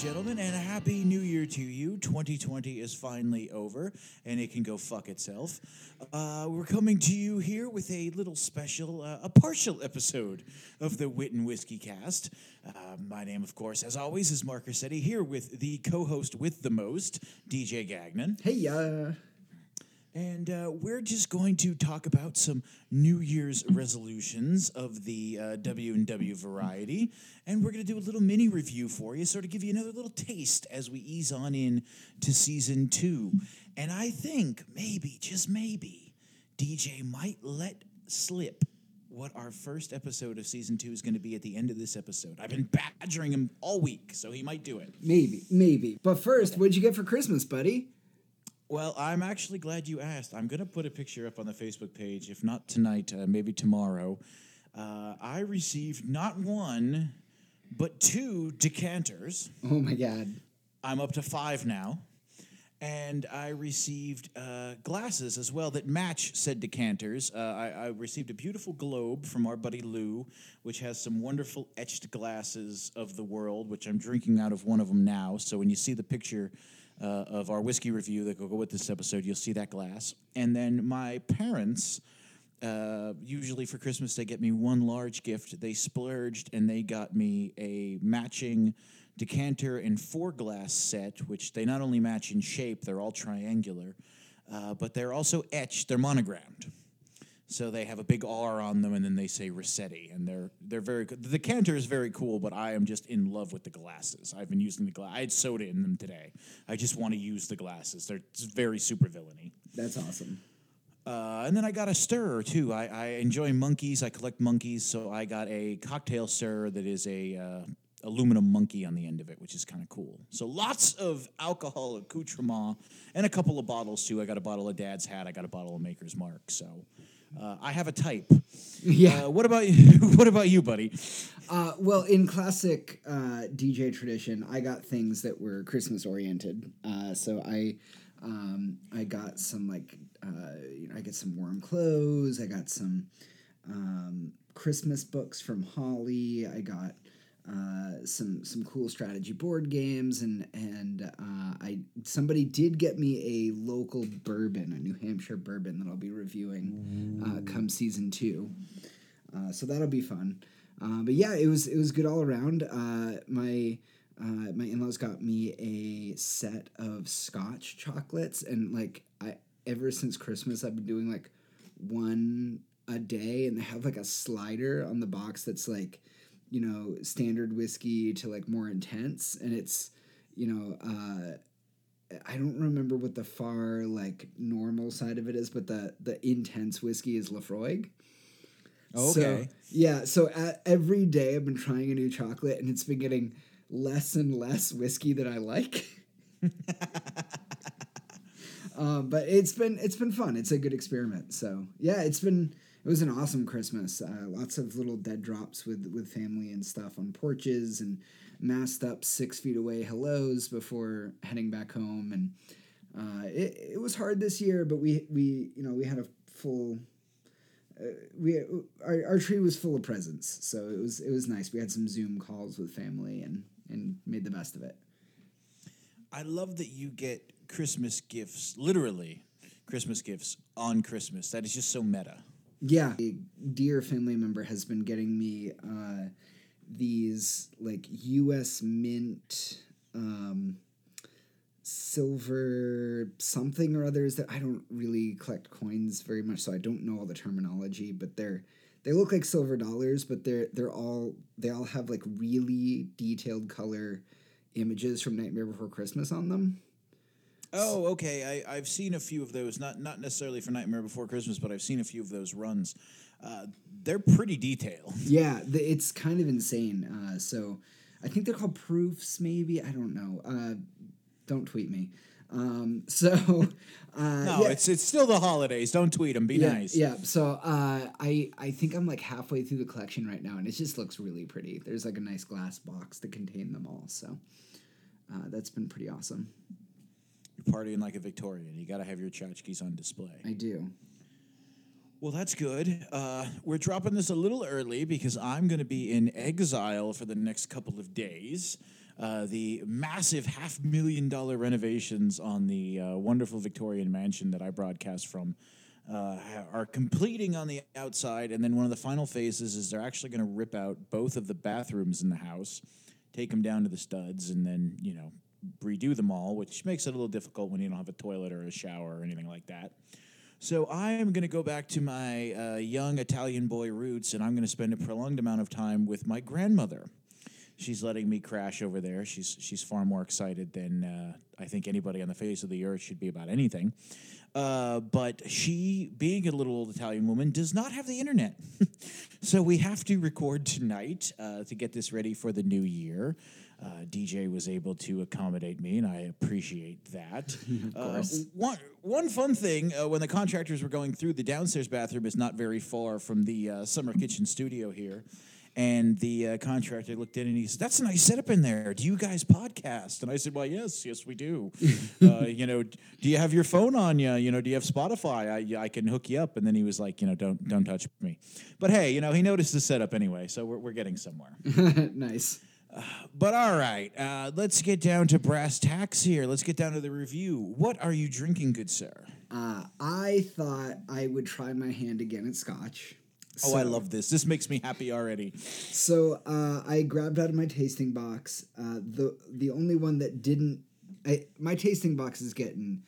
gentlemen, and a happy new year to you. 2020 is finally over, and it can go fuck itself. Uh, we're coming to you here with a little special, uh, a partial episode of the Wit and Whiskey cast. Uh, my name, of course, as always, is Mark Rossetti, here with the co host with the most, DJ Gagnon. Hey, uh, And uh, we're just going to talk about some New Year's resolutions of the uh, W and W variety, and we're going to do a little mini review for you, sort of give you another little taste as we ease on in to season two. And I think maybe, just maybe, DJ might let slip what our first episode of season two is going to be at the end of this episode. I've been badgering him all week, so he might do it. maybe, maybe. But first, what'd you get for Christmas, buddy? Well, I'm actually glad you asked. I'm going to put a picture up on the Facebook page, if not tonight, uh, maybe tomorrow. Uh, I received not one, but two decanters. Oh my God. I'm up to five now. And I received uh, glasses as well that match said decanters. Uh, I, I received a beautiful globe from our buddy Lou, which has some wonderful etched glasses of the world, which I'm drinking out of one of them now. So when you see the picture uh, of our whiskey review that go with this episode, you'll see that glass. And then my parents, uh, usually for Christmas, they get me one large gift. They splurged and they got me a matching decanter and four glass set, which they not only match in shape, they're all triangular, uh, but they're also etched, they're monogrammed. So they have a big R on them, and then they say Rossetti, and they're they're very good. The decanter is very cool, but I am just in love with the glasses. I've been using the glass. I had soda in them today. I just want to use the glasses. They're very super villainy. That's awesome. Uh, and then I got a stirrer too. I, I enjoy monkeys. I collect monkeys, so I got a cocktail stirrer that is a uh, aluminum monkey on the end of it, which is kind of cool. So lots of alcohol accoutrement and a couple of bottles too. I got a bottle of Dad's Hat. I got a bottle of Maker's Mark. So uh, I have a type. Yeah. Uh, what about you? what about you, buddy? Uh, well, in classic uh, DJ tradition, I got things that were Christmas oriented. Uh, so I, um, I got some like, uh, you know, I get some warm clothes. I got some um, Christmas books from Holly. I got uh, some some cool strategy board games, and and uh, I somebody did get me a local bourbon, a New Hampshire bourbon that I'll be reviewing uh, come season two. Uh, so that'll be fun. Uh, but yeah, it was it was good all around. Uh, my uh, my in laws got me a set of Scotch chocolates, and like I ever since Christmas, I've been doing like one a day, and they have like a slider on the box that's like you know standard whiskey to like more intense, and it's you know. Uh, I don't remember what the far like normal side of it is, but the the intense whiskey is Laphroaig. So, Okay. yeah. So at, every day I've been trying a new chocolate, and it's been getting less and less whiskey that I like. um, but it's been it's been fun. It's a good experiment. So yeah, it's been was an awesome Christmas. Uh, lots of little dead drops with with family and stuff on porches and masked up six feet away hellos before heading back home. And uh, it it was hard this year, but we we you know we had a full we our, our tree was full of presents, so it was it was nice. We had some Zoom calls with family and and made the best of it. I love that you get Christmas gifts, literally Christmas gifts on Christmas. That is just so meta. Yeah, a dear family member has been getting me uh, these like U.S. Mint um, silver something or others that I don't really collect coins very much, so I don't know all the terminology. But they're they look like silver dollars, but they're they're all they all have like really detailed color images from Nightmare Before Christmas on them. Oh, okay. I, I've seen a few of those. Not not necessarily for Nightmare Before Christmas, but I've seen a few of those runs. Uh, they're pretty detailed. Yeah, the, it's kind of insane. Uh, so I think they're called proofs, maybe. I don't know. Uh, don't tweet me. Um, so uh, No, yeah, it's it's still the holidays. Don't tweet them. Be yeah, nice. Yeah. So uh, I I think I'm like halfway through the collection right now, and it just looks really pretty. There's like a nice glass box to contain them all. So uh, that's been pretty awesome. You're partying like a Victorian. You got to have your tchotchkes on display. I do. Well, that's good. Uh, we're dropping this a little early because I'm going to be in exile for the next couple of days. Uh, the massive half million dollar renovations on the uh, wonderful Victorian mansion that I broadcast from uh, are completing on the outside. And then one of the final phases is they're actually going to rip out both of the bathrooms in the house, take them down to the studs, and then, you know, redo them all, which makes it a little difficult when you don't have a toilet or a shower or anything like that. So I am going to go back to my uh, young Italian boy roots, and I'm going to spend a prolonged amount of time with my grandmother. She's letting me crash over there. She's she's far more excited than uh, I think anybody on the face of the earth should be about anything. Uh, but she, being a little old Italian woman, does not have the internet. so we have to record tonight uh, to get this ready for the new year. Uh, DJ was able to accommodate me, and I appreciate that. of course. one, one fun thing uh, when the contractors were going through, the downstairs bathroom is not very far from the uh, summer kitchen studio here. And the uh, contractor looked in and he said, "That's a nice setup in there. Do you guys podcast?" And I said, "Well, yes, yes, we do. uh, you know, do you have your phone on you? You know, do you have Spotify? I, I can hook you up." And then he was like, "You know, don't don't touch me." But hey, you know, he noticed the setup anyway, so we're we're getting somewhere. nice. But all right, uh, let's get down to brass tacks here. Let's get down to the review. What are you drinking, good sir? Uh, I thought I would try my hand again at Scotch. Oh, I love this. This makes me happy already. So uh, I grabbed out of my tasting box uh, the the only one that didn't. I, my tasting box is getting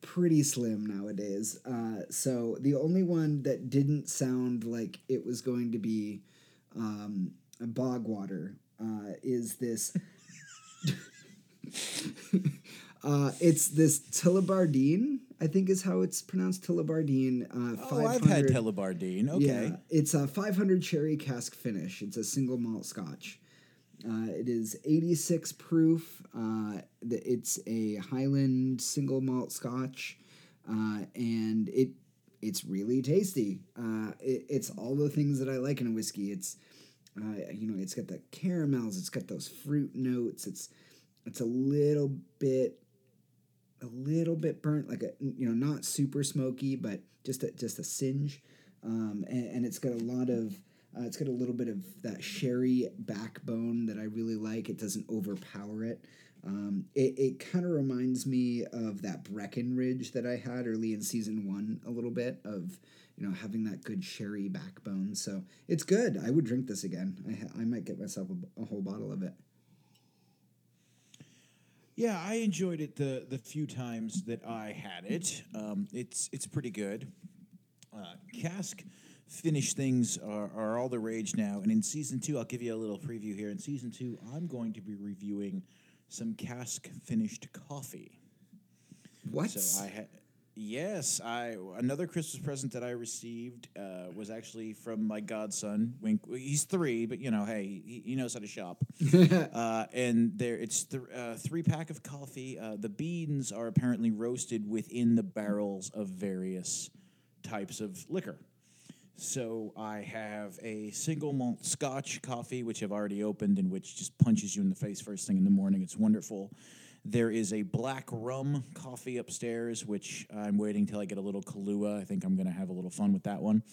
pretty slim nowadays. Uh, so the only one that didn't sound like it was going to be um, bog water uh, is this. uh, it's this Tullibardine, I think is how it's pronounced. Tullibardine. Uh, Oh, I've had 500 Tullibardine. Okay. yeah, it's a 500 sherry cask finish. It's a single malt scotch. Uh, it is 86 proof. Uh, it's a Highland single malt scotch, uh, and it it's really tasty. Uh, it, it's all the things that I like in a whiskey. It's uh, you know, it's got the caramels. It's got those fruit notes. It's it's a little bit a little bit burnt, like a you know not super smoky, but just a, just a singe, um, and, and it's got a lot of uh, it's got a little bit of that sherry backbone that I really like. It doesn't overpower it. Um, it it kind of reminds me of that Breckenridge that I had early in season one, a little bit of you know having that good sherry backbone. So it's good. I would drink this again. I I might get myself a whole bottle of it. Yeah, I enjoyed it the the few times that I had it. Um, it's it's pretty good. Uh, cask finish things are, are all the rage now, and in season two, I'll give you a little preview here. In season two, I'm going to be reviewing some cask finished coffee. What? So I had. Yes, I another Christmas present that I received uh, was actually from my godson. Wink, he's three, but you know, hey, he, he knows how to shop. uh, and there, it's th- uh, three pack of coffee. Uh, the beans are apparently roasted within the barrels of various types of liquor. So I have a single malt Scotch coffee, which I've already opened, and which just punches you in the face first thing in the morning. It's wonderful. There is a black rum coffee upstairs, which I'm waiting till I get a little Kahlua. I think I'm going to have a little fun with that one.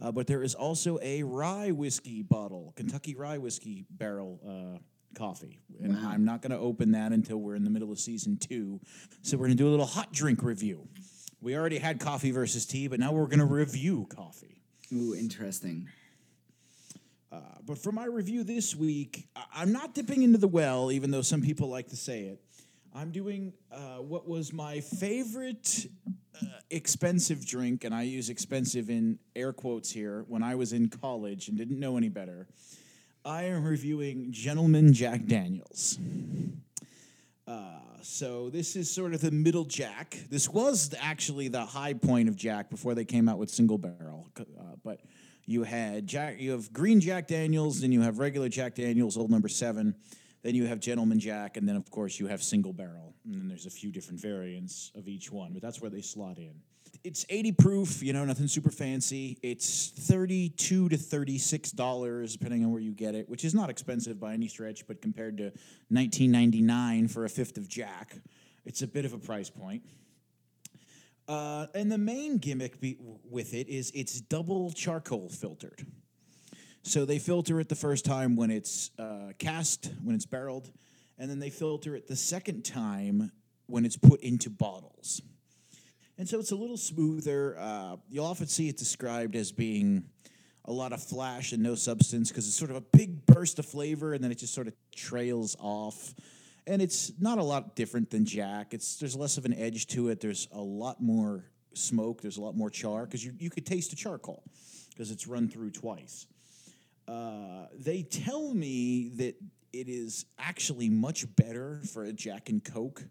Uh, but there is also a rye whiskey bottle, Kentucky rye whiskey barrel uh, coffee. And Wow. I'm not going to open that until we're in the middle of season two. So we're going to do a little hot drink review. We already had coffee versus tea, but now we're going to review coffee. Ooh, interesting. Uh, but for my review this week, I- I'm not dipping into the well, even though some people like to say it. I'm doing uh, what was my favorite uh, expensive drink, and I use expensive in air quotes here, when I was in college and didn't know any better. I am reviewing Gentleman Jack Daniels. Uh, so this is sort of the middle Jack. This was actually the high point of Jack before they came out with single barrel. Uh, but you had Jack, you have Green Jack Daniels, then you have regular Jack Daniels, old number seven. Then you have Gentleman Jack, and then of course you have single barrel, and then there's a few different variants of each one. But that's where they slot in. It's 80 proof, you know, nothing super fancy. It's 32 to 36 dollars, depending on where you get it, which is not expensive by any stretch. But compared to 19.99 for a fifth of Jack, it's a bit of a price point. Uh, and the main gimmick be- with it is it's double charcoal filtered. So they filter it the first time when it's uh, cast, when it's barreled, and then they filter it the second time when it's put into bottles. And so it's a little smoother. Uh, you'll often see it described as being a lot of flash and no substance because it's sort of a big burst of flavor and then it just sort of trails off. And it's not a lot different than Jack. It's there's less of an edge to it. There's a lot more smoke. There's a lot more char because you you could taste the charcoal because it's run through twice. Uh, they tell me that it is actually much better for a Jack and Coke,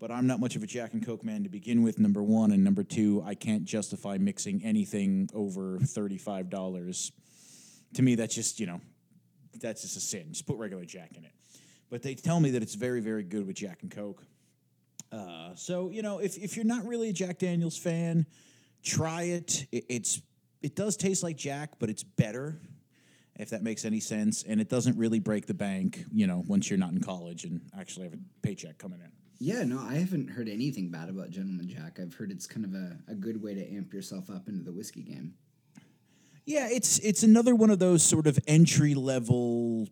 but I'm not much of a Jack and Coke man to begin with. Number one, and number two, I can't justify mixing anything over thirty-five dollars. To me, that's just you know, that's just a sin. Just put regular Jack in it. But they tell me that it's very, very good with Jack and Coke. Uh, so you know, if if you're not really a Jack Daniel's fan, try it. it. It's it does taste like Jack, but it's better. If that makes any sense, and it doesn't really break the bank, you know, once you're not in college and actually have a paycheck coming in. Yeah, no, I haven't heard anything bad about Gentleman Jack. I've heard it's kind of a, a good way to amp yourself up into the whiskey game. Yeah, it's it's another one of those sort of entry level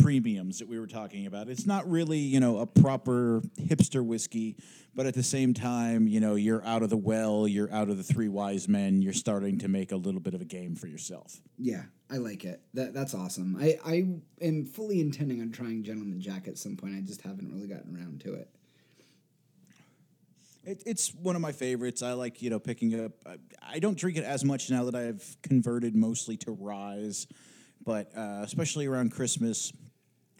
premiums that we were talking about. It's not really, you know, a proper hipster whiskey, but at the same time, you know, you're out of the well, you're out of the three wise men, you're starting to make a little bit of a game for yourself. Yeah, I like it. That that's awesome. I I am fully intending on trying Gentleman Jack at some point. I just haven't really gotten around to it. It, it's one of my favorites. I like, you know, picking up. I, I don't drink it as much now that I've converted mostly to ryes, but uh, especially around Christmas,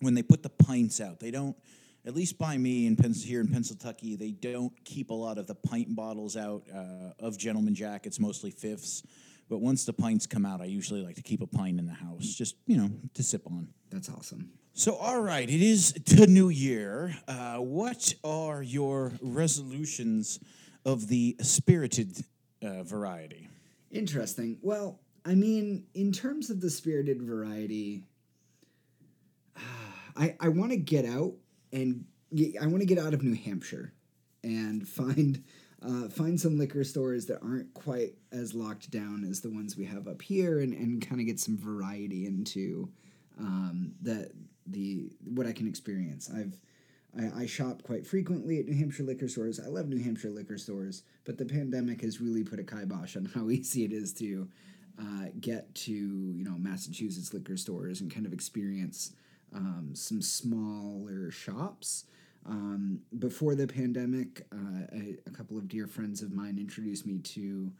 when they put the pints out, they don't. At least by me in Pens- here in Pennsylvania, they don't keep a lot of the pint bottles out uh, of Gentleman Jack. It's mostly fifths. But once the pints come out, I usually like to keep a pint in the house, just you know, to sip on. That's awesome. So, all right, it is the new year. Uh, what are your resolutions of the spirited uh, variety? Interesting. Well, I mean, in terms of the spirited variety, I I want to get out and I want to get out of New Hampshire and find uh, find some liquor stores that aren't quite as locked down as the ones we have up here, and, and kind of get some variety into um, the the what I can experience. I've I, I, shop quite frequently at New Hampshire liquor stores. I love New Hampshire liquor stores, but the pandemic has really put a kibosh on how easy it is to uh, get to you know Massachusetts liquor stores and kind of experience um, some smaller shops. Um, before the pandemic, uh, a, a, couple of dear friends of mine introduced me to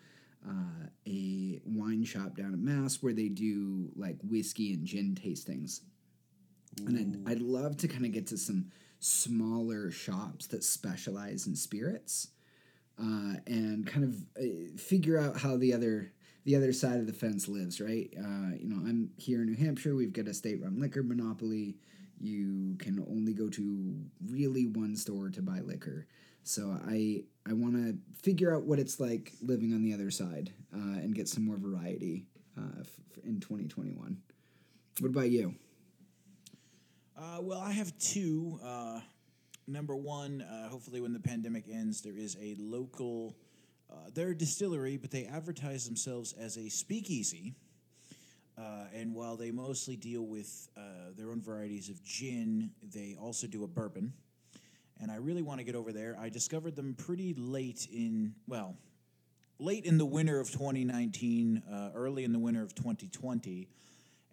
uh, a wine shop down in Mass where they do like whiskey and gin tastings. And I'd, I'd love to kind of get to some smaller shops that specialize in spirits uh, and kind of uh, figure out how the other the other side of the fence lives, right? Uh, you know, I'm here in New Hampshire. We've got a state-run liquor monopoly. You can only go to really one store to buy liquor. So I I want to figure out what it's like living on the other side uh, and get some more variety uh, f- in 2021. What about you? Uh, well, I have two. Uh, number one, uh, hopefully, when the pandemic ends, there is a local uh, they're a distillery, but they advertise themselves as a speakeasy. Uh, and while they mostly deal with uh, their own varieties of gin, they also do a bourbon. And I really want to get over there. I discovered them pretty late in, well, late in the winter of 2019, uh, early in the winter of 2020.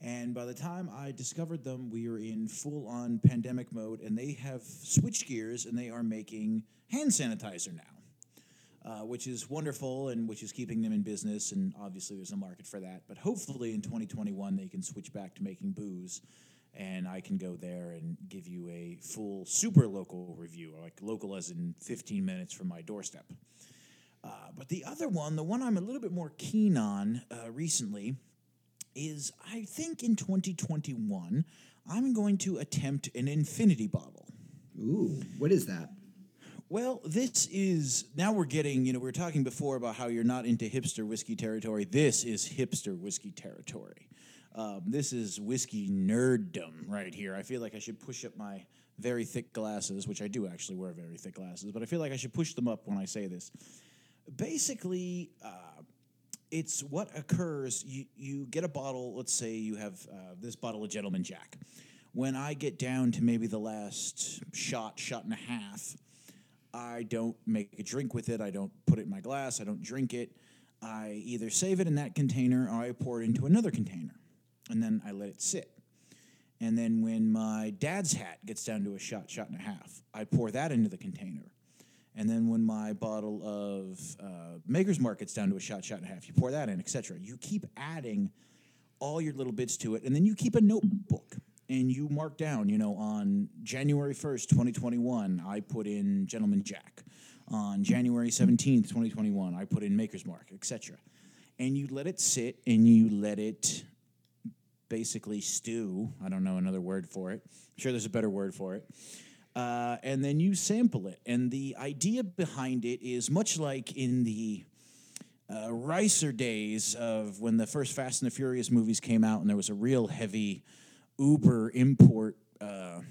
And by the time I discovered them, we were in full on pandemic mode, and they have switched gears and they are making hand sanitizer now uh, which is wonderful and which is keeping them in business. And obviously, there's a market for that. But hopefully, in 2021, they can switch back to making booze. And I can go there and give you a full super local review, like local as in 15 minutes from my doorstep. Uh, but the other one, the one I'm a little bit more keen on uh, recently, is I think in 2021, I'm going to attempt an infinity bottle. Ooh, what is that? Well, this is now we're getting, you know, we were talking before about how you're not into hipster whiskey territory. This is hipster whiskey territory. Um, this is whiskey nerddom right here. I feel like I should push up my very thick glasses, which I do actually wear very thick glasses, but I feel like I should push them up when I say this. Basically, uh, it's what occurs. You, you get a bottle, let's say you have uh, this bottle of Gentleman Jack. when I get down to maybe the last shot, shot and a half, I don't make a drink with it. I don't put it in my glass. I don't drink it. I either save it in that container or I pour it into another container. And then I let it sit. And then when my dad's hat gets down to a shot, shot and a half, I pour that into the container. And then when my bottle of uh, Maker's Mark gets down to a shot, shot and a half, you pour that in, etc. You keep adding all your little bits to it, and then you keep a notebook and you mark down, you know, on January 1st, 2021, I put in Gentleman Jack. On January 17th, 2021, I put in Maker's Mark, etc. And you let it sit and you let it basically stew. I don't know another word for it. I'm sure there's a better word for it. Uh, and then you sample it. And the idea behind it is much like in the uh, Ricer days of when the first Fast and the Furious movies came out, and there was a real heavy Uber import uh,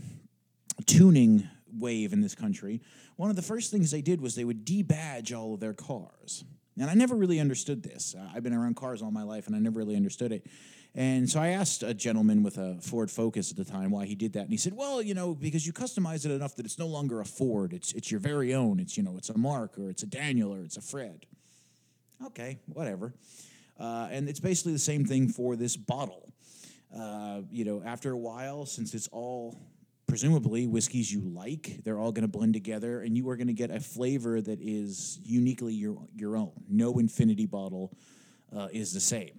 tuning wave in this country. One of the first things they did was they would debadge all of their cars. And I never really understood this. Uh, I've been around cars all my life, and I never really understood it. And so I asked a gentleman with a Ford Focus at the time why he did that, and he said, "Well, you know, because you customize it enough that it's no longer a Ford; it's it's your very own. It's you know, it's a Mark or it's a Daniel or it's a Fred." Okay, whatever. Uh, and it's basically the same thing for this bottle. Uh, you know, after a while, since it's all presumably whiskeys you like, they're all going to blend together, and you are going to get a flavor that is uniquely your your own. No infinity bottle uh, is the same,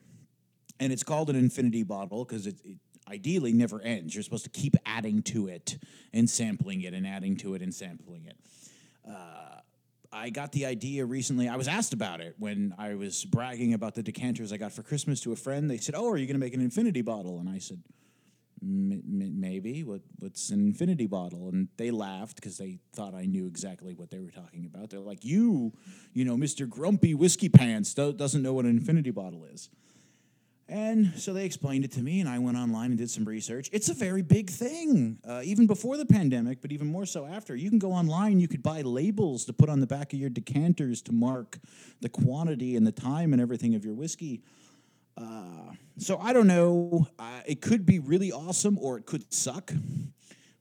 and it's called an infinity bottle because it, it ideally never ends. You're supposed to keep adding to it and sampling it and adding to it and sampling it. Uh, I got the idea recently. I was asked about it when I was bragging about the decanters I got for Christmas to a friend. They said, "Oh, are you going to make an infinity bottle?" And I said, "Maybe. What, what's an infinity bottle?" And they laughed because they thought I knew exactly what they were talking about. They're like, "You, you know, Mister Grumpy Whiskey Pants doesn't know what an infinity bottle is." And so they explained it to me, and I went online and did some research. It's a very big thing, uh, even before the pandemic, but even more so after. You can go online, you could buy labels to put on the back of your decanters to mark the quantity and the time and everything of your whiskey. Uh, so I don't know. Uh, it could be really awesome or it could suck,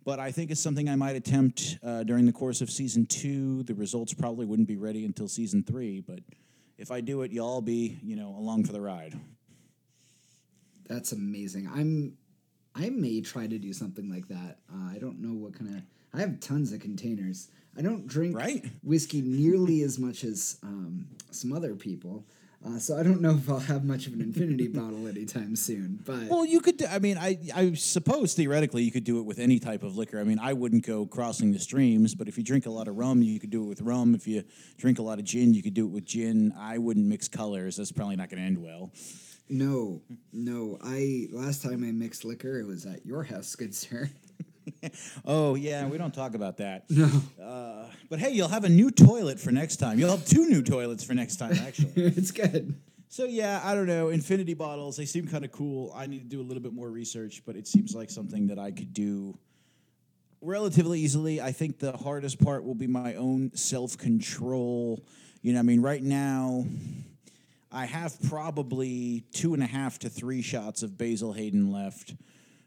but I think it's something I might attempt uh, during the course of season two. The results probably wouldn't be ready until season three, but if I do it, you'll all be, you know, along for the ride. That's amazing. I'm I may try to do something like that. Uh, I don't know what kind of. I have tons of containers. I don't drink right? whiskey nearly as much as um, some other people. Uh, so I don't know if I'll have much of an infinity bottle anytime soon. But well, you could. I mean, I I suppose theoretically you could do it with any type of liquor. I mean, I wouldn't go crossing the streams, but if you drink a lot of rum, you could do it with rum. If you drink a lot of gin, you could do it with gin. I wouldn't mix colors. That's probably not going to end well. No, no. I last time I mixed liquor, it was at your house, good sir. oh yeah, we don't talk about that. No. Uh, but hey, you'll have a new toilet for next time. You'll have two new toilets for next time, actually. it's good. So yeah, I don't know. Infinity bottles, they seem kind of cool. I need to do a little bit more research, but it seems like something that I could do relatively easily. I think the hardest part will be my own self control. You know, I mean, right now I have probably two and a half to three shots of Basil Hayden left.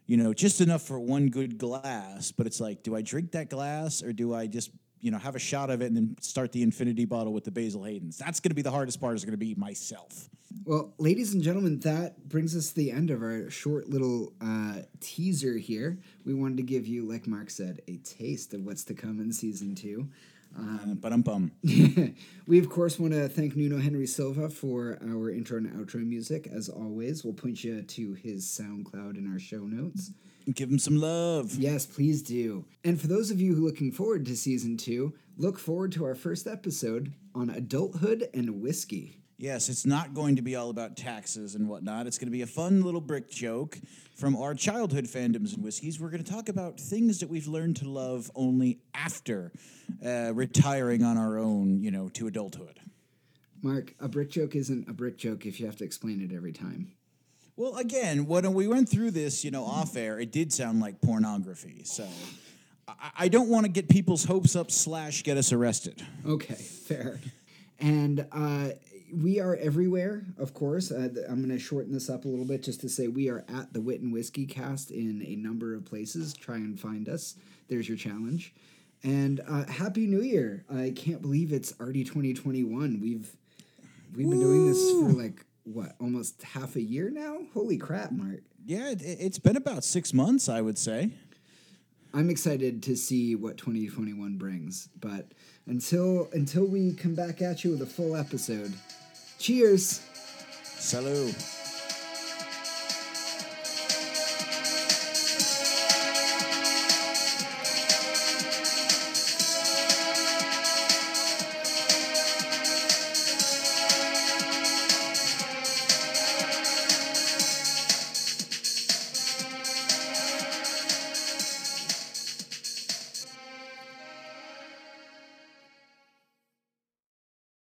You know, just enough for one good glass. But it's like, do I drink that glass or do I just, you know, have a shot of it and then start the infinity bottle with the Basil Haydens? That's going to be the hardest part. Is going to be myself. Well, ladies and gentlemen, that brings us to the end of our short little uh, teaser here. We wanted to give you, like Mark said, a taste of what's to come in season two. Um, but I'm bum. we of course want to thank Nuno Henry Silva for our intro and outro music. As always, we'll point you to his SoundCloud in our show notes. Give him some love. Yes, please do. And for those of you who are looking forward to season two, look forward to our first episode on adulthood and whiskey. Yes, it's not going to be all about taxes and whatnot. It's going to be a fun little brick joke from our childhood fandoms and whiskeys. We're going to talk about things that we've learned to love only after uh, retiring on our own, you know, to adulthood. Mark, a brick joke isn't a brick joke if you have to explain it every time. Well, again, when we went through this, you know, off air, it did sound like pornography. So I, I don't want to get people's hopes up slash get us arrested. Okay, fair. And uh, we are everywhere, of course. Uh, I'm going to shorten this up a little bit just to say we are at the Wit and Whiskey cast in a number of places. Try and find us. There's your challenge. And uh, Happy New Year. I can't believe it's already 2021. We've we've been doing this for like what, almost half a year now? Holy crap, Mark. Yeah, it, it's been about six months, I would say. I'm excited to see what 2021 brings. But until until we come back at you with a full episode, cheers. Salut.